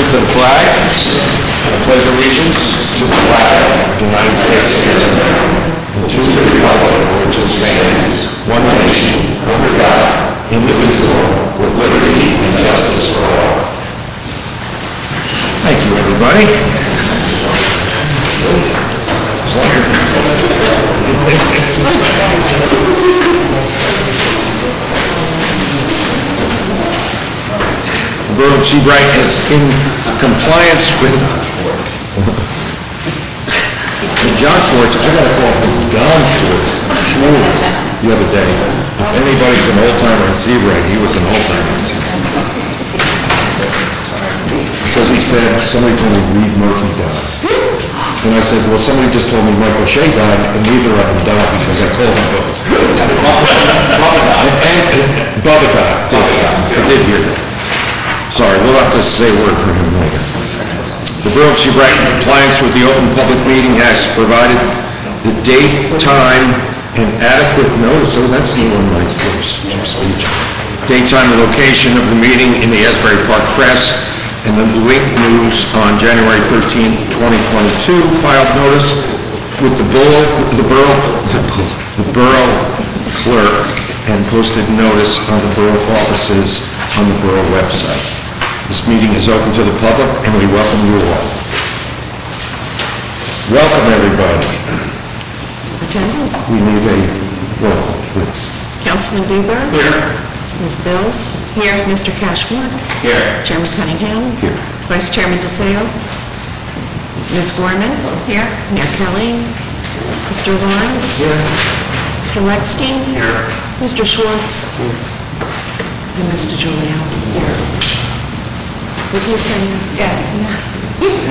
to the flag. I pledge allegiance to the flag of the United States of America and to the republic for which it stands, one nation, under God, indivisible, with liberty and justice for all. Thank you, everybody. The Borough of Sea Bright is in compliance with John Schwartz, I got a call from Don Schwartz, Schwartz, the other day. If anybody's an old timer in Sea Bright, he was an old timer in Sea Bright. Because he said, somebody told me Reed Murphy died. And I said, well, somebody just told me Michael Shea died, and neither of them died because I called them both. And, and Bubba died, did, I did hear that. Sorry, we'll have to say a word for him later. The Borough of Sea Bright, in compliance with the Open Public Meeting, has provided the date, time, and adequate notice, so that's new on my speech. Date, time, and location of the meeting in the Asbury Park Press and the Link News on January 13, 2022, filed notice with the Borough, the Borough, the Borough Clerk, and posted notice on the Borough offices on the Borough website. This meeting is open to the public, and we welcome you all. Welcome, everybody. Attendance. We need a roll call, please. Councilman Bieber. Here. Ms. Bills. Here. Mr. Cashmore. Here. Chairman Cunningham. Here. Vice Chairman DeSeo. Ms. Gorman. Here. Mayor Kelly. Mr. Lawrence. Here. Mr. Lexstein. Here. Mr. Schwartz. And Mr. Julio. Here. Did you say? Yes.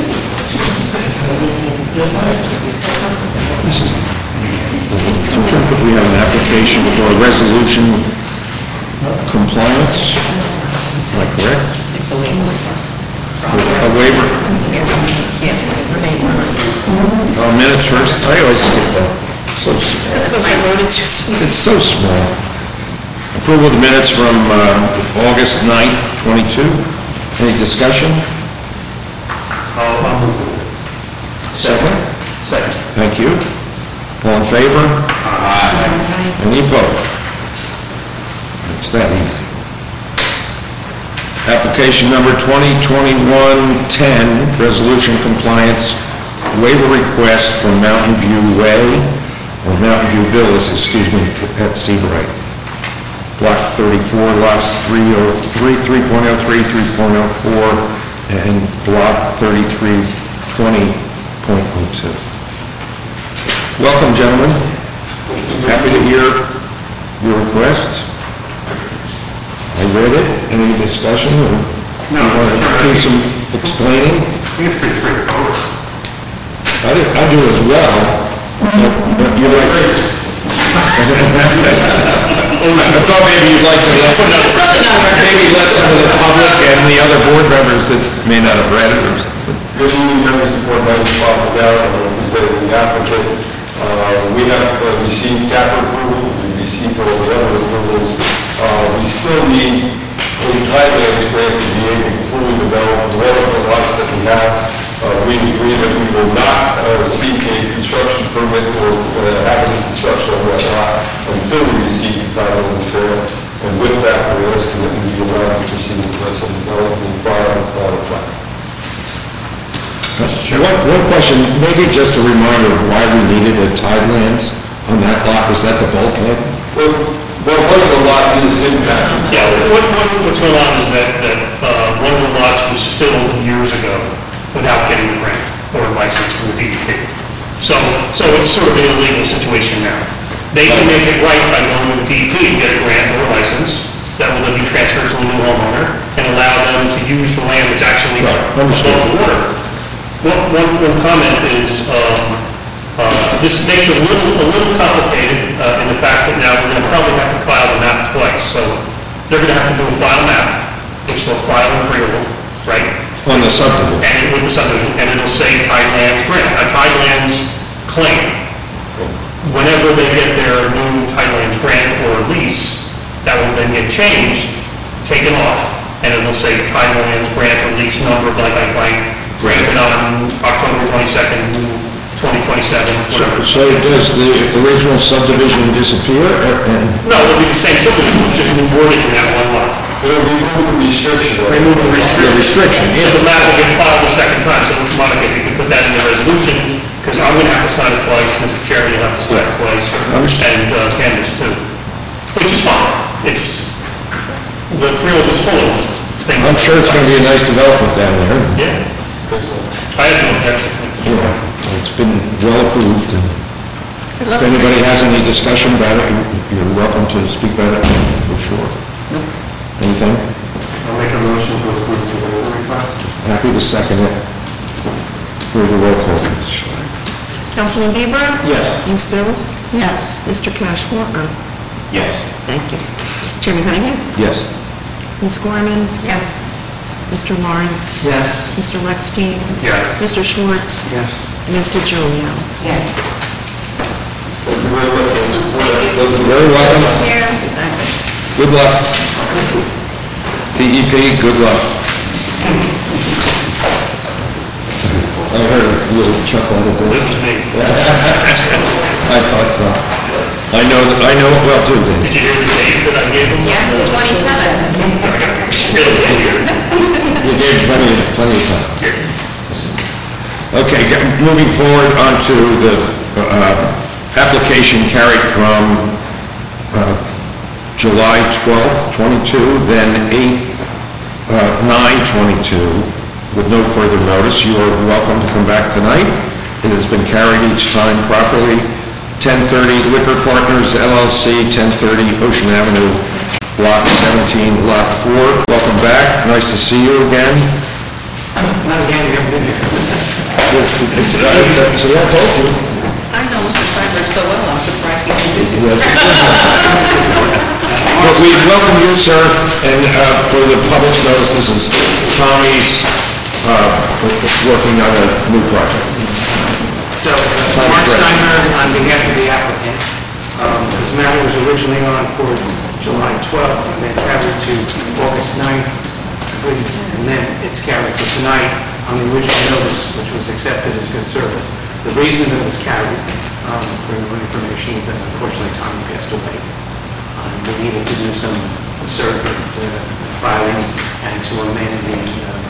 We have an application for a resolution compliance, am I correct? It's a waiver. A waiver? Uh, minutes first, I always skip that. So, s- I wrote it just. it's so small. Approval of the minutes from uh, August 9th, 22. Any discussion? I'll, I'll move the minutes. Second? Second. Thank you. All in favor? Aye. Any opposed? It's that easy. Application number 2021-10, resolution compliance waiver request for Mountain View Way, or Mountain View Villas, excuse me, at Sea Bright. Block 34, lots 303, 3.03, 3.04, and block 33, 20.02. Welcome, gentlemen. Happy to hear your request. I read it. Any discussion? or No, you want to Mr. Chairman, do I some explaining? I think it's pretty straightforward. I do, I do as well. but- but you like... I thought maybe you'd like to let, maybe let some of the public and the other board members that may not have read it or something. Good evening, members of the board, my name is Bob McGowan, I'm representing the applicant. Uh, We have uh, received capital approval, we received all the other approvals. Uh, We still need a tidelands grant to be able to fully develop the rest of the lots that we have. Uh, We agree that we will not uh, seek a construction permit or uh, have any construction on that lot until we receive the tidelands grant. And with that, we're asking that we be allowed to proceed with the rest of the development and file the final plan. One, one question, maybe just a reminder of why we needed a tidelands on that lot, was that the bulkhead? Well, well, one of the lots is impacted. Yeah, what, what, what's going on is that, that, uh, one of the lots was filled years ago without getting a grant or a license from the DEP. So, so it's sort of an illegal situation now. They can make it right by going to the DEP and get a grant or a license that will then be transferred to a new homeowner and allow them to use the land that's actually Right, understood. the water. One, one, one comment is, um, uh, this makes it a little, a little complicated, uh, in the fact that now we're gonna probably have to file the map twice, so they're gonna have to do a file map, which they'll file in Freehold, right? On the subdivision? And it- with the subdivision, and it'll say Tidelands grant, a Tidelands claim. Whenever they get their new Tidelands grant or lease, that will then get changed, taken off, and and it will say title and grant or lease number, blank, blank, blank, granted on October 22nd, 2027, whatever. So does the original subdivision disappear? and- No, it'll be the same subdivision, just new wording in that one lot. It'll remove the restriction. Remove the restriction. The restriction, So the map will get filed a second time, so it's Monica, if you can put that in the resolution, because I'm gonna have to sign it twice, Mr. Chairman, you'll have to sign it twice, Understood. and uh, Candace too. Which is fine, it's, the field is full of things. I'm sure it's going to be a nice development down there. Yeah, I have no objection. Yeah, It's been well approved, and It if looks anybody has any discussion about it, you- you're welcome to speak about it, for sure. Anything? I'll make a motion to approve the waiver request. Happy to second it. For the roll call, please. Councilman Bieber? Yes. Ms. Bills? Yes. Mr. Cashmore? Oh, Yes. Thank you. Chairman Cunningham? Yes. Ms. Gorman? Yes. Mr. Lawrence? Yes. Mr. Lexstein? Yes. Mr. Schwartz? Yes. Mr. Julio? Yes. Thank you very much. Those are- Very welcome. Thanks. Good luck. DEP, good luck. I heard a little chuckle out of It there. was me. I thought so. I know, I know it well too, Dave. Did you hear the date that I gave him? Yes, 27. Really, here. You gave plenty, plenty of time. Okay, get- moving forward onto the uh, application carried from uh, July 12th, 22, then 8, uh, 9/22, with no further notice. You are welcome to come back tonight. It has been carried each time properly. 1030 Liquor Partners LLC, 1030 Ocean Avenue, Block 17, Lot 4. Welcome back, nice to see you again. Not again, we haven't been here. Yes, it's- uh, So I told you. I know Mr. Steinberg so well, I'm surprised he didn't. Yes. But we welcome you, sir, and uh, for the public's notice, this is Tommy's uh, working on a new project. So, Mark. Steinberg, on behalf of the applicant, um, this matter was originally on for July 12th, and then carried to August 9th, and then it's carried to tonight on the original notice, which was accepted as good service. The reason that it was carried, um, for your information, is that unfortunately Tommy passed away. We needed to do some survey uh, filings and to amend the um,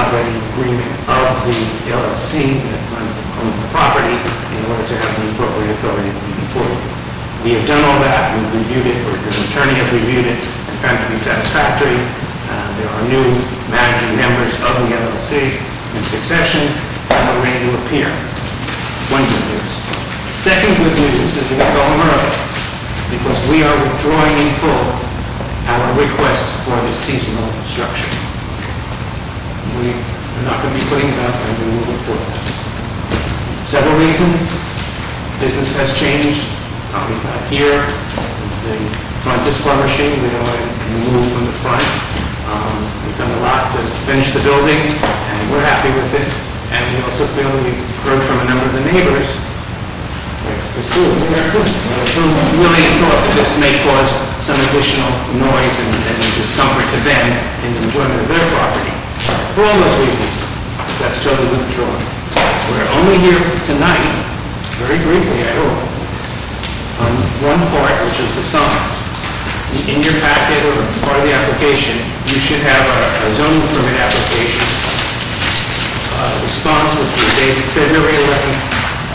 operating agreement of the LLC that runs, owns the property in order to have the appropriate authority before you. We have done all that, we've reviewed it, or the attorney has reviewed it and found it to be satisfactory. Uh, There are new managing members of the LLC in succession, and we're ready to appear. One good news. Second good news is got going early, because we are withdrawing in full our request for the seasonal structure we are not going to be putting it up and we will report that. Several reasons. Business has changed. Tommy's not here. The front is flourishing. We don't want to move from the front. Um, We've done a lot to finish the building and we're happy with it. And we also feel we've heard from a number of the neighbors who really thought that this may cause some additional noise and and discomfort to them in the enjoyment of their property. For all those reasons, that's totally withdrawn. We're only here tonight, very briefly, I hope, on one part, which is the signs. In your packet or part of the application, you should have a a zoning permit application uh, response, which was dated February 11th,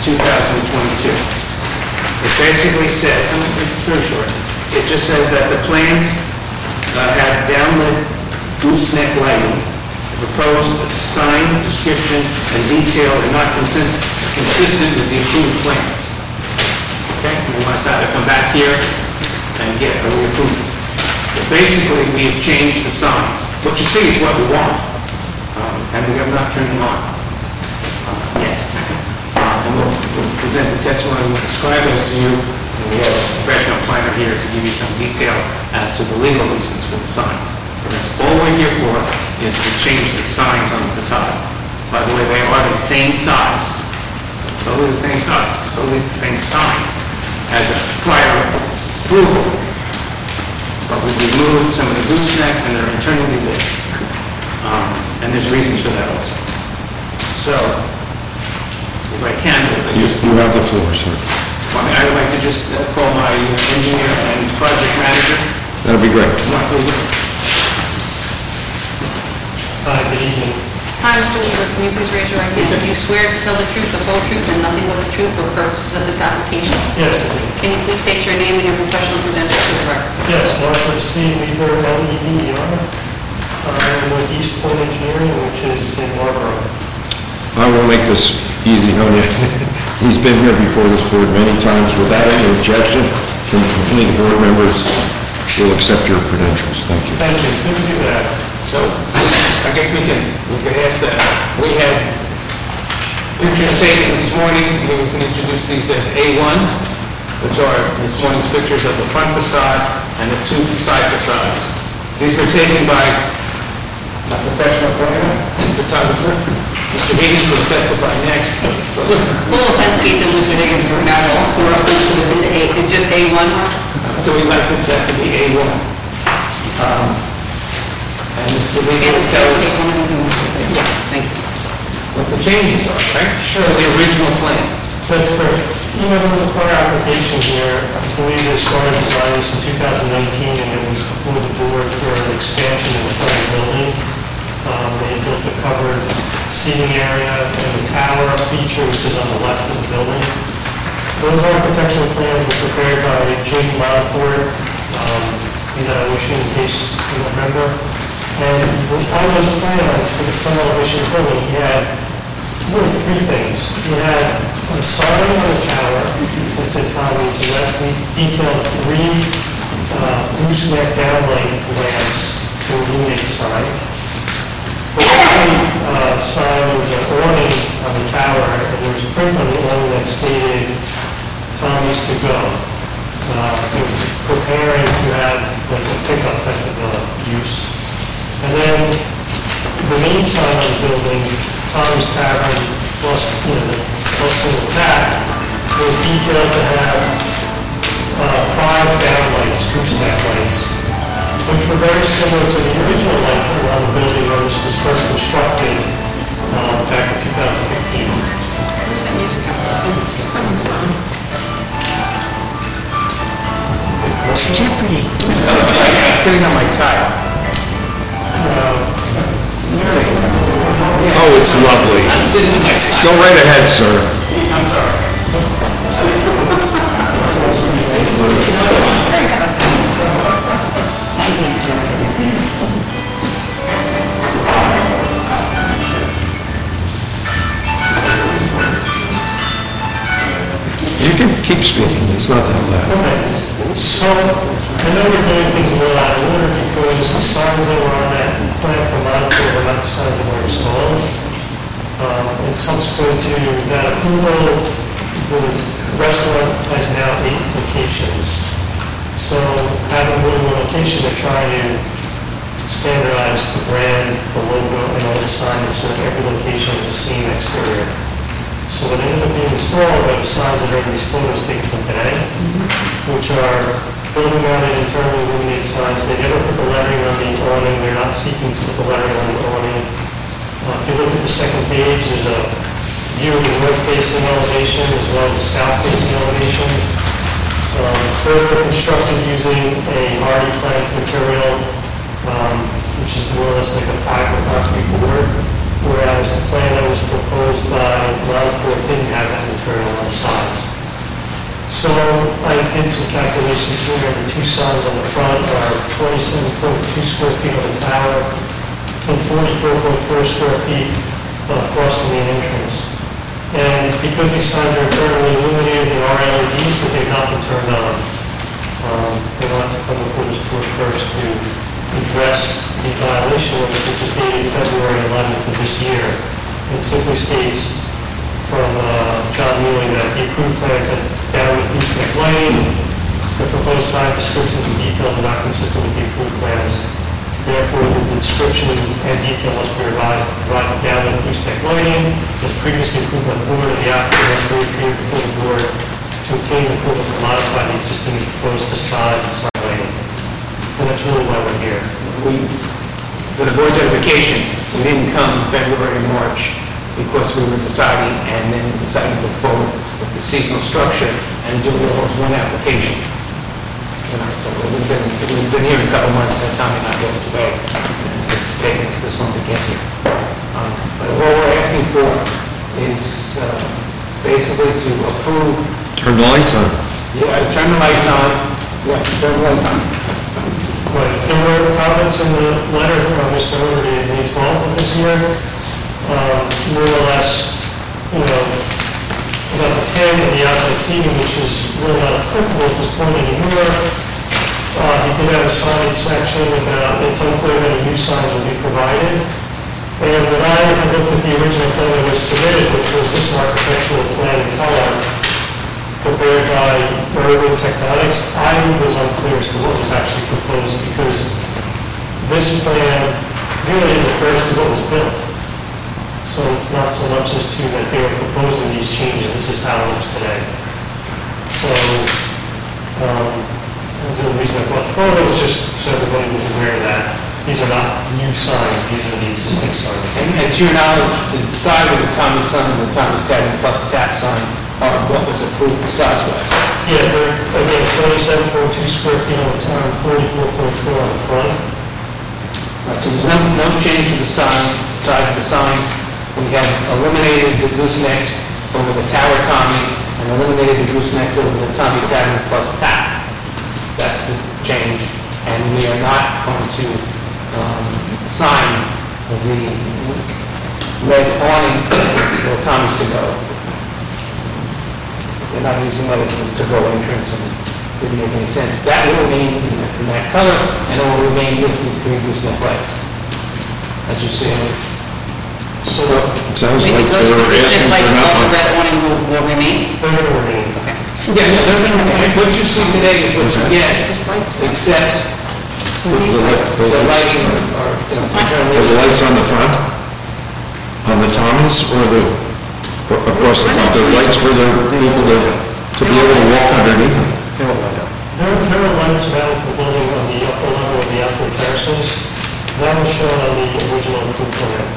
2022. It basically says, it's very short, it just says that the plans uh, have downlit gooseneck lighting, the proposed sign description and detail are not consist- consistent with the approved plans. Okay, we want must either come back here and get a reapproval. So Basically, we have changed the signs. What you see is what we want, um, and we have not turned them on uh, yet. And we'll present the testimony, we'll describe those to you, and we have a professional planner here to give you some detail as to the legal reasons for the signs. And that's all we're here for, is to change the signs on the facade. By the way, they are the same size, totally the same size, totally the same signs as a prior approval but we've removed some of the gooseneck and they're internally lit. Um, And there's reasons for that also. So, if I can, I'd You just, you have the floor, sir. I mean, I would like to just uh, call my engineer and project manager, That'd be great. Mark Luger. Hi, good evening. Hi, Mr. Weaver, can you please raise your right hand? Do you swear to tell the truth, the whole truth, and nothing but the truth for purposes of this application? Yes, I do. Can you please state your name and your professional credentials for the record? Yes, Martha C. Weaver, L-E-V-E-R. I'm with East Point Engineering, which is in Marlboro. I will make this easy on you. He's been here before this board many times without any objection from any board members. We'll accept your credentials. Thank you. Thank you, it's good to do that. So, I guess we can, we can ask that. We had pictures taken this morning, we can introduce these as A1, which are this morning's pictures of the front facade and the two side facades. These were taken by a professional planner and photographer. Mr. Higgins will testify next. We'll authenticate that Mr. Higgins brought out all four of them, so it is A, it's just A1? So we'd like that to be A1. Um, And Mr. Higgins tells us Yeah. Thank you. what the changes are, right? Sure. The original plan. That's correct. You know, there was a prior application here, I believe they started designing this in 2019, and it was before the board for an expansion of the front building. Um, They built a covered seating area and the tower feature, which is on the left of the building. Those architectural plans were prepared by Jim Monfort. Um, He's of Ocean, in case you remember. And on those plans for the front elevation building, he had really three things. He had a sign on the tower, that's in Tommy's, that we detailed three uh, gooseneck downlight lamps to illuminate the sign. Uh, sign was an awning on the tower, and there was print on the awning that stated Tommy's to go. Uh, Preparing to have like a pickup type of uh, use. And then the main sign on the building, Tom's Tavern plus, you know, plus single tap, was detailed to have uh, five downlights, gooseneck lights, which were very similar to the original lights on the building when this was first constructed uh, back in 2015. Where's that music coming from? Someone's phone. It's Jeopardy. I'm sitting on my tile. Oh, it's lovely. I'm sitting on my tile. Go right ahead, sir. I'm sorry. Sounds like Jeopardy. Keep speaking, it's not that loud. Okay, so I know we're doing things a little out of order because the signs that were on that plan for Montefiore were not the signs that were installed. Um, And subsequent to that approval, the restaurant has now eight locations. So having one location, they're trying to standardize the brand, the logo, and all the signage so that every location has the same exterior. So what ended up being installed are the size that are in these photos taken from today, which are building mounted internally illuminated signs. They never put the lettering on the awning, they're not seeking to put the lettering on the awning. Uh, If you look at the second page, there's a view of the north-facing elevation as well as the south-facing elevation. Um, Those were constructed using a HardiePlank material, um, which is more or less like a fiber concrete board, whereas the plan that was proposed by Wellsford didn't have that material on the sides. So I did some calculations here, the two signs on the front are 27.2 square feet on the tower and 44.4 square feet across the main entrance. And because these signs are internally illuminated, they are LEDs, but they've not been turned on. Um, They want to come before this board first to address the violation, of which is dated February 11th of this year. It simply states from uh, John Mealy that the approved plans have downward gooseneck lighting, the proposed sign descriptions and details are not consistent with the approved plans. Therefore, the description and detail must be revised to provide the downward gooseneck lighting as previously approved by the board, and the applicant must reappear before the board to obtain approval to modify the existing proposed facade and sign lighting. And that's really why we're here. we, for the board's edification, we didn't come February and March because we were deciding, and then decided to move forward with the seasonal structure and do it all as one application. You know, so we've been, we've been here a couple months, that time and I goes away. It's taken us this long to get here. Um, But what we're asking for is uh, basically to approve, Turn the lights on. yeah, turn the lights on, yeah, turn the lights on. But there were comments in the letter from Mr. Liberty on May 12th of this year, um, more or less, you know, about the 10 and the outside seating, which is really not applicable at this point anymore. Uh, He did have a signage section about, it's unclear when new signs will be provided. And when I looked at the original plan that was submitted, which was this architectural plan in color, prepared by Urban Tectonics, I was unclear as to what was actually proposed because this plan really refers to what was built. So it's not so much as to that they were proposing these changes, this is how it looks today. So, um, the reason I brought photos, just so everybody was aware that these are not new signs, these are the existing signs. And and to your knowledge, the size of the Tommy Sun and the Tommy's Tavern plus the tap sign are what was approved size-wise. Yeah, again, twenty-seven point two square feet on the top, forty-four point four on the front. Right, So there's no, no change to the sign, size of the signs. We have eliminated the goosenecks over the Tower Tommies and eliminated the goosenecks over the Tommy Tavern plus tap. That's the change. And we are not going to um, sign the red awning for Tommy's to go. They're not using that as a to-go entrance and didn't make any sense. That will remain in that- in that color and it will remain with the three gooseneck lights. As you see, So Sounds like the they those were gooseneck asking lights, for all the nothing. red awning will will remain? they're gonna remain. yeah, no, they're- what you see today is what you get, except The light- the the lights- lighting or, or, you know, Are the lights on the front? On the Tommies or the, or across the top. front? The lights for the people to, to be able to walk underneath them? There, are, there are lights mounted to the building on the upper level of the outdoor terraces. That was shown on the original approved plan.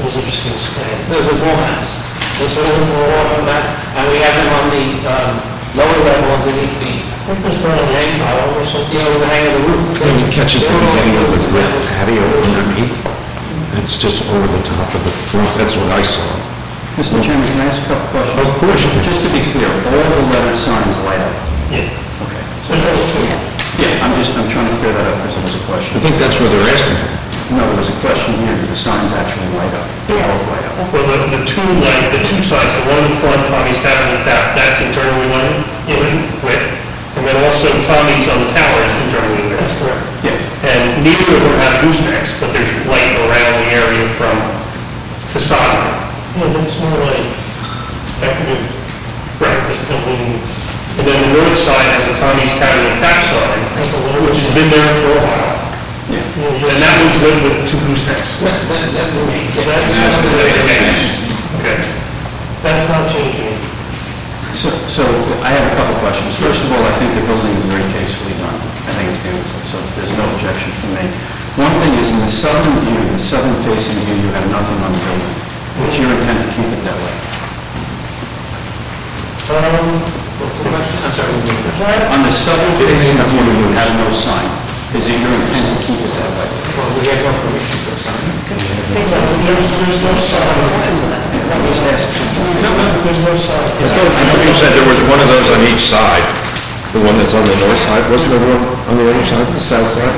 Those are just gonna stay. Those are wall mounts. Those are wall mounts, and we have them on the, um, lower level underneath the, I think there's probably a pile or something. you know, the hang of the roof. When it catches the beginning of the brick patio underneath, it's just over the top of the front, that's what I saw. Mr. Chairman, can I ask a couple questions? Of course. Just to be clear, all the letter signs light up? Yeah. Okay. There's only two. Yeah, I'm just, I'm trying to clear that up because it was a question. I think that's what they're asking for. No, there was a question here, do the signs actually light up? They both light up? Well, the, the two light, the two sides, the one in front, Tommy's Tavern and Tap, that's internally lighted, you know, lit. And then also Tommy's on the tower is internally lit. That's correct. Yeah. And neither of them have goosenecks, but there's light around the area from facade. Yeah, that's more like decorative, right, this building. And then the north side has a Tommy's Tavern and Tap sign, which has been there for a while. Yeah. And that one's lit with two goosenecks. That, that, that remains. So that's, okay. That's not changing. So, so I have a couple of questions. First of all, I think the building is very tastefully done. I think it's beautiful, so there's no objection from me. One thing is, in the southern view, the southern facing view, you have nothing on the building. What's your intent to keep it that way? Um, What's the question? I'm sorry. you. On the southern facing view, you have no sign. Is it your intent to keep it that way? Well, we have no permission to sign. there's, there's no sign. No, no, there's no sign. I know you said there was one of those on each side, the one that's on the north side, wasn't there one on the other side, the south side?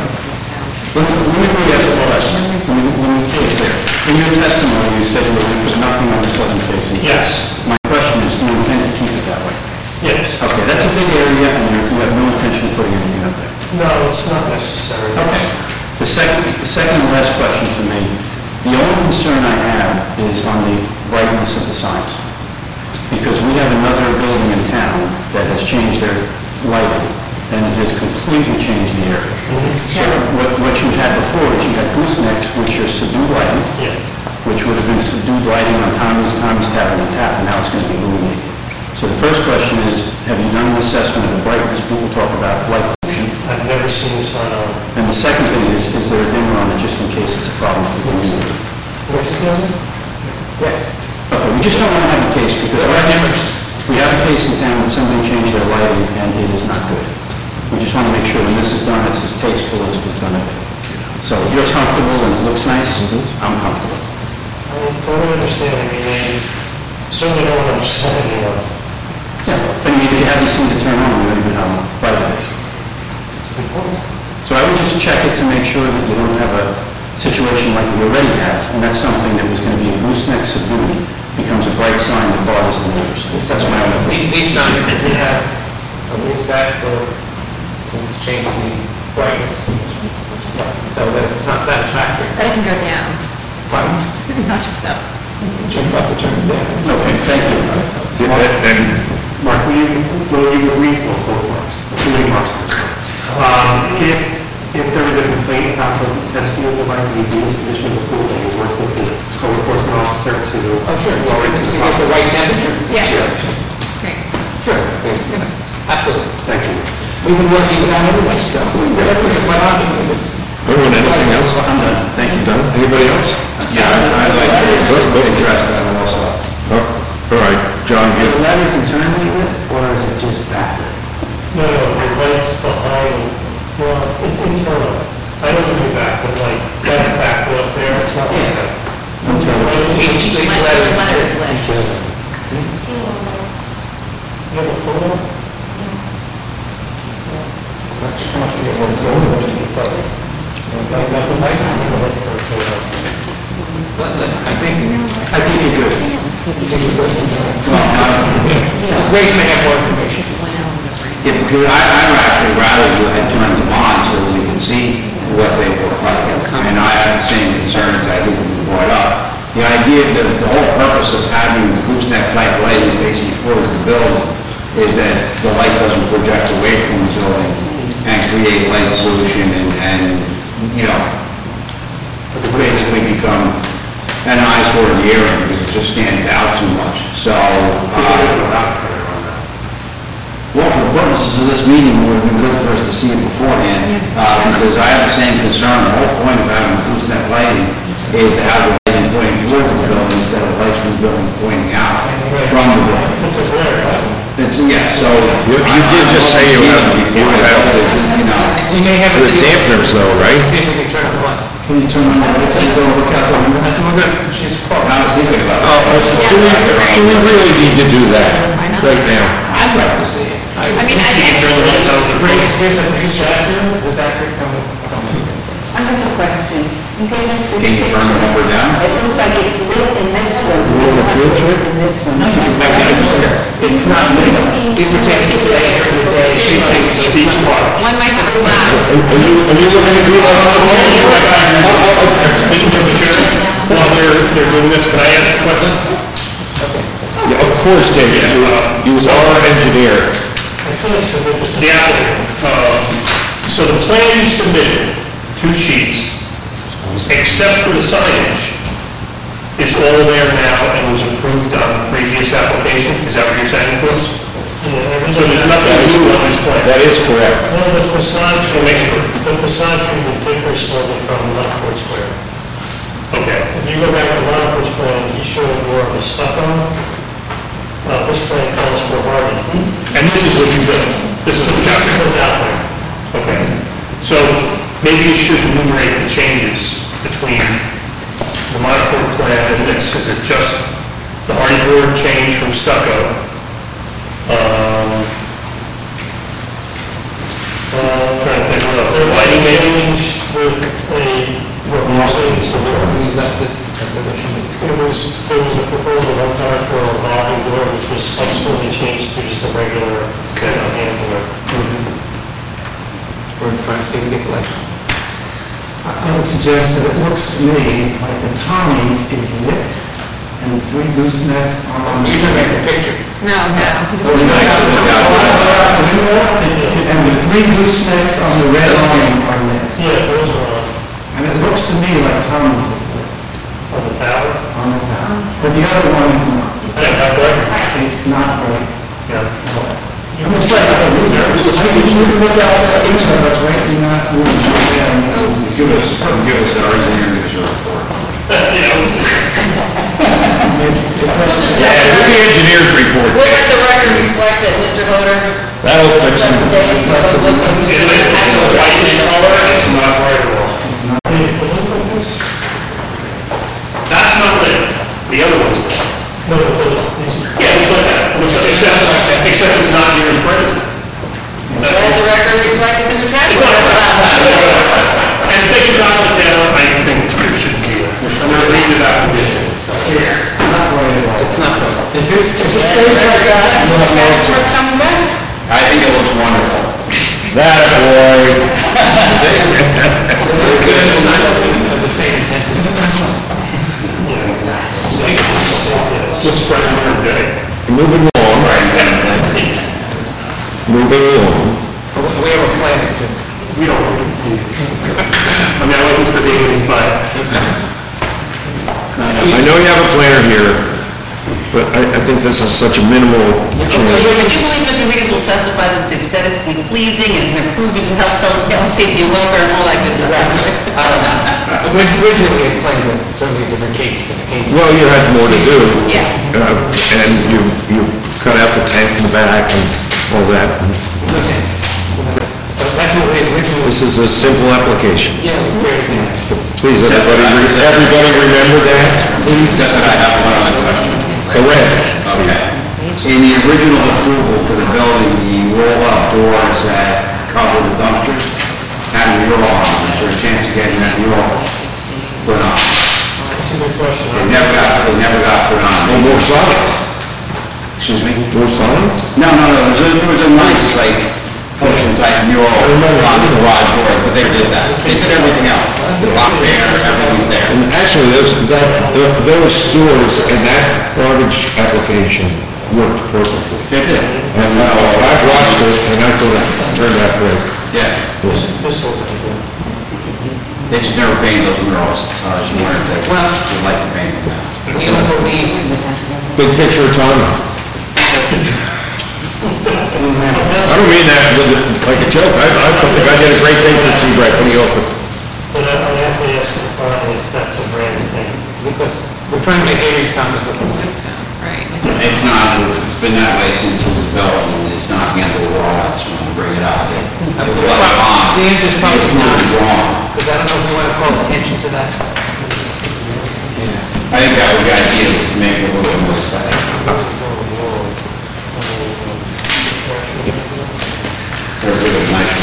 Let me let me ask a question. Let me, let me get clear. In your testimony, you said there was nothing on the southern facing. Yes, My question is, do you intend to keep it that way? yes. Okay, that's a big area, and you you have no intention of putting anything up there. No, it's not necessary. Okay. The second, the second and last question for me, the only concern I have is on the brightness of the signs. Because we have another building in town that has changed their lighting, and it has completely changed the area. Mm-hmm. It's So terrible. what, what you had before is you had goosenecks, which are subdued lighting, Yeah. which would have been subdued lighting on Tommy's, Tommy's Tavern and Tap, and now it's going to be illuminated. So the first question is, have you done an assessment of the brightness? People talk about light pollution. I I've never seen the sign on. And the second thing is, is there a dimmer on it just in case it's a problem for the community? Yes. Okay, we just don't want to have a case because we have a case in town that somebody changed their lighting and it is not good. We just want to make sure when this is done, it's as tasteful as it was done. It so if you're comfortable and it looks nice, I'm comfortable. I totally understand, I mean, I certainly don't want to upset anyone. Yeah, but I mean, if you haven't seen it turn on, you don't even know how bright it is. So I would just check it to make sure that you don't have a situation like we already have, and that's something that was going to be a gooseneck subdued, becomes a bright sign that bothers the neighbors. That's my own opinion. These these signs, we have, at least that for, since change the brightness. So that if it's not satisfactory, But it can go down, pardon? not just up. Turn it up or turn it down. Okay, thank you. And Mark, will you, will you agree, or both Marks, two remarks on this one? Um, if, if there is a complaint about the intense view of the light, the use condition of the pool, then you work with the code enforcement officer to. Oh, sure, lower it to to the get the right temperature? Yeah. Sure, Great. Sure, you know, absolutely. Thank you. We've been working with that anyway, so we're quite happy with it. Everyone, anything else? I'm done, thank you. Done? Anybody else? Yeah, I'd like to address that also. Oh, All right, John, Are you, the ladders internally lit, or is it just backlit? No, no, the lights behind, well, it's internal. I don't know back, but like, that's back up there, it's not like that. Each, each Each letter. letter is lit. You have a photo? I think, I think you're good. Grace may have. Yeah, because I, I'd actually rather you had turned them on so that we could see what they look like. And I have the same concerns that I think we brought up. The idea, the, the whole purpose of having the gooseneck type lighting facing towards the building is that the light doesn't project away from the building and create light pollution and, and, you know, basically become an eyesore in the area because it just stands out too much. So, uh, well, for the purposes of this meeting, it would have been good for us to see it beforehand, uh, because I have the same concern. The whole point of having gooseneck lighting is to have the lighting pointing towards the building instead of lights from the building pointing out from the building. It's a glare. It's, yeah, so. You- you did just say you have- you have- You know, You may have. the dampers though, right? See if we can turn on the lights. can you turn on the lights and go look out the window? That's what we're good. She's close. I was thinking about Oh, oh it. do we, do we really need to do that right now? I'd like to see it. I mean, I You can turn the lights on. Grace, here's a, here's a, does that come? I have a question. You gave Can you turn them up or picture. down? It looks like it's lit in this one. want a field trip? In this one. It's not, these were taken today during the day. Beach park. One might have a glass. Are you, are you looking to do that on the Mr. Chairman, while they're, they're doing this, can I ask a question? Yeah, of course, David, you, you are an engineer. The applicant, uh, so the plan you submitted, two sheets, except for the signage, is all there now and was approved on the previous application? Is that what you're saying, Chris? So there's nothing new on this plan? That is correct. Well, the facade treatment, the facade treatment differs slightly from Longford Square. Okay. If you go back to Longford's plan, he showed more of a stucco. Uh, this plan calls for hardy. And this is what you do? This is what's out What's out there? Okay. So maybe you should enumerate the changes between the Longford plan and this. Is it just the HardieBoard change from stucco? Um, uh, I'm trying to think what else. There lighting change with a, what we're saying, so He's left it. it was, there was a proposal one time for a revolving door, which was subsequently changed to just a regular, kind of hand door. We're trying to see we collection. I would suggest that it looks to me like the Tommy's is lit and the three goosenecks on. You're talking about the picture. No, no. he Oh, doesn't- And the three goosenecks on the red line are lit. Yeah, those are on, And it looks to me like Tommy's is lit on the tower. on the tower. But the other one is not. Yeah, that bright. It's not bright. Yeah. I'm just saying, I think you can look out that window, that's right, you're not moving from there. and you- Give us, give us our engineer, give report. Yeah, it was- Just Yeah, let do the the engineer's report. We'll let the record reflect that Mr. Hoder That'll fix left it. days to go look at Mr. It is, it's a whitish color, it's not bright at all. That's not lit, the other one's lit. No, it was, Yeah, it looks like that, It looks like, except, except it's not near as bright as it. Let the record reflect that Mr. Cashwell has about that. And thinking about it down, I think there should be, a- I'm not leaving it out conditions. It's not right at all. It's not good. If it's, if it like that, you'll have no Cashwell's coming back. I think it looks wonderful. That boy. Of the same intensity. Looks bright during the day. Moving along. Moving along. We have a plan to, We don't know these. I mean, I like Mr. Davis, but I know you have a planner here, but I, I think this is such a minimal change. Can you believe Mr. Higgins will testify that it's aesthetically pleasing, and it's an improvement in health, health, safety, and welfare, and all that good stuff? originally we had planned a certainly a different case, but it came. Well, you had more to do. Yeah. Uh, And you, you cut out the tank in the back and all that. Okay. So that's what we originally, This is a simple application. yeah, we were doing. Please, everybody, re- everybody remember that, please? Except that I have one other question. Go ahead. Okay. In the original approval for the building, the roll-up doors that cover the dumpsters had a mural on them. Is there a chance of getting that mural put on? That's a good question. It never got, it never got put on. Oh, more signs? Excuse me? More signs? No, no, no, there was a, there was a nice, like, ocean type mural on the garage door, but they did that. They did everything else. The box there, everything's there. And actually, those, that, th- those stores and that garbage application worked perfectly. They did. And uh, I've watched it, and I thought it turned out great. Yeah. Yes. This whole. They just never painted those murals, so I was just wondering if they Well- would like to paint them now. We don't believe, Big picture of time. I don't mean that with like a joke. I, I thought the guy did a great thing for Sea Bright when he opened. But I I have to ask the client if that's a brand new thing. because we're trying to make every town is looking for. Right. It's not, it's been that way since it was built, and it's not the end of the world, I just wanted to bring it up. It was. The answer is probably not. wrong. Because I don't know if you want to call attention to that. I think that was the idea, was to make it a little bit more aesthetic. They're really nice.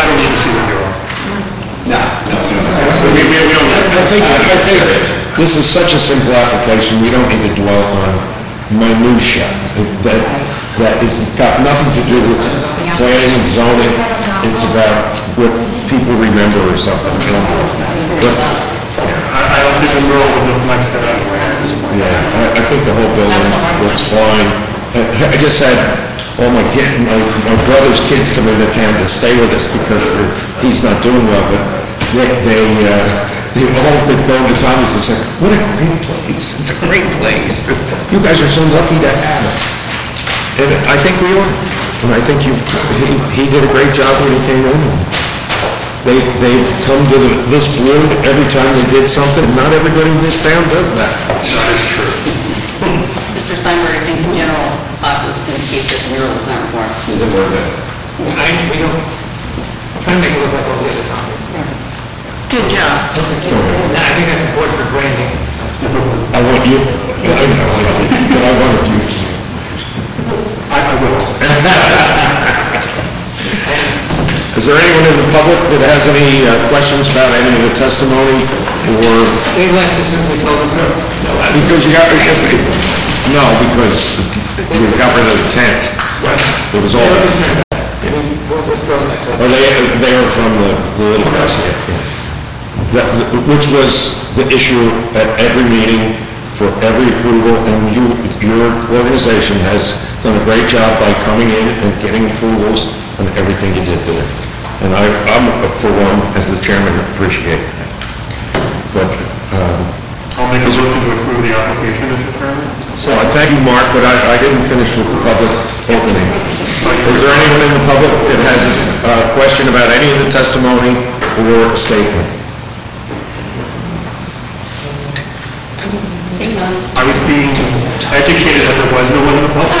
I don't need to see the mural. No, no, we don't. We, we, we don't. I think, I think this is such a simple application, we don't need to dwell on minutia. That, that is got nothing to do with planning and zoning, it's about what people remember or something. you know? But, I, I don't think the mural would look nice to that at this point. yeah, I, I think the whole building looks fine. I I just had all my kid, my, my brother's kids come into town to stay with us because he's not doing well, but they, they, uh, they all been going to Tommy's and said, what a great place, it's a great place. You guys are so lucky to have it. And I think we are, and I think you, he, he did a great job when he came in. They, they've come to the- this board every time they did something, not everybody in this town does that. That is true. Mr. Steinberg, I think in general, populace indicates that the mural is not required. Is it worth it? I, we don't, I'm trying to make it look like all the other topics. Good job. And I think that's important for branding. I want you, I know, but I wanted you. I, I will. Is there anyone in the public that has any uh, questions about any of the testimony or, They left as soon as we told them because you got, no, because you got rid of the tent. It was all, They were concerned about that. I mean, we're, we're throwing that to or they, they were from the, the little basket. That, which was the issue at every meeting for every approval, and you, your organization has done a great job by coming in and getting approvals on everything you did there. And I, I'm, for one, as the chairman, appreciate that. But, um, I'll make a motion to approve the application, Mr. Chairman. So I thank you, Mark, but I, I didn't finish with the public opening. Is there anyone in the public that has a uh, question about any of the testimony or a statement? Seeing none. I was being educated that there was no one in the public.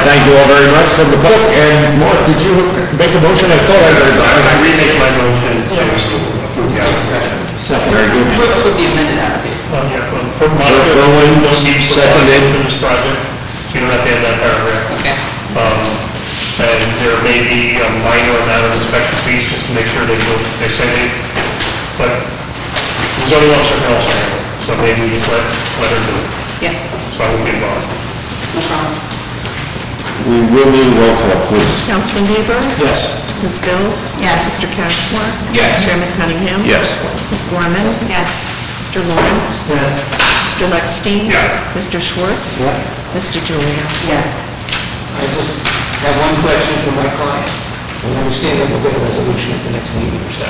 Thank you all very much from the public, and Mark, did you make a motion? I thought I heard. I remake my motion to approve the application. Very good. With with the amended application. Uh, yeah, um, For Berlin, Monica, no need for seconded. for this project, you don't have to add that paragraph. Okay. Um, And there may be a minor amount of inspection fees, just to make sure they do, they say they, but the zoning officer can also handle it, so maybe we just let, let her do it, Yeah, so I won't be involved. no problem. We will need a roll call, please. Councilman Bieber? Yes. Ms. Bills? Yes. Mr. Cashmore? Yes. Chairman Cunningham? Yes. Ms. Gorman? Yes. Mr. Lawrence? Yes. Mr. Lexstein? Yes. Mr. Schwartz? Yes. Mr. Julia? Yes. I just have one question for my client. I understand that we'll get a resolution at the next meeting or so.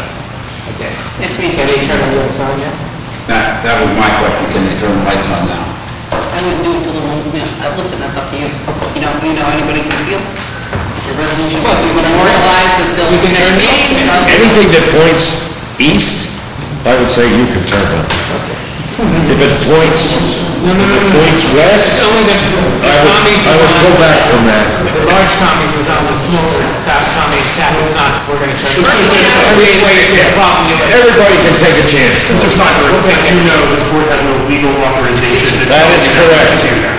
Okay. Next meeting. Can they turn on the other side now? That, that was my question, can they turn the lights on now? I wouldn't do it till the, you know, uh, listen, that's up to you. You know, you know anybody can appeal? The resolution will be memorialized until the next meeting, so. Anything that points east, I would say you can turn on. If it points, if it points west, I would, I would go back from that. The large Tommy's is on the small The top Tommy tap is not, we're gonna turn. Every- Everybody can take a chance. Mr. Steinberg, as you know, this board has no legal authorization to... That is correct. To that.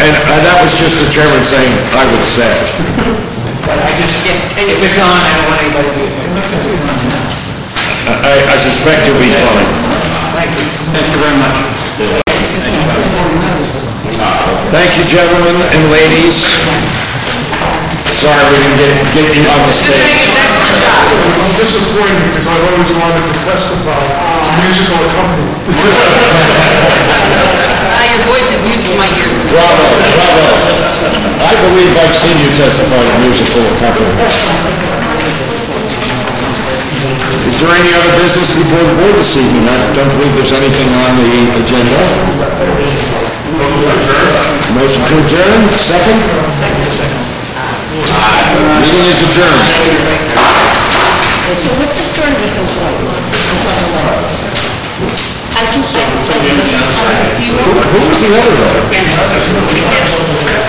And, and that was just the chairman saying, I would say. But I just, if it's on, I don't want anybody to be affected. I, I suspect you'll be fine. Thank you. Thank you very much. Thank you, gentlemen and ladies. Sorry we didn't get, get you on the stage. I'm disappointed because I've always wanted to testify to musical accompaniment. Ah, your voice is music to my ears. Bravo, bravo. I believe I've seen you testify to musical accompaniment. Is there any other business before the board this evening? I don't believe there's anything on the agenda. Motion to adjourn, second? Meeting is adjourned. So what's the story with those lights? Those other lights? I keep getting on the zero. Who was the other guy?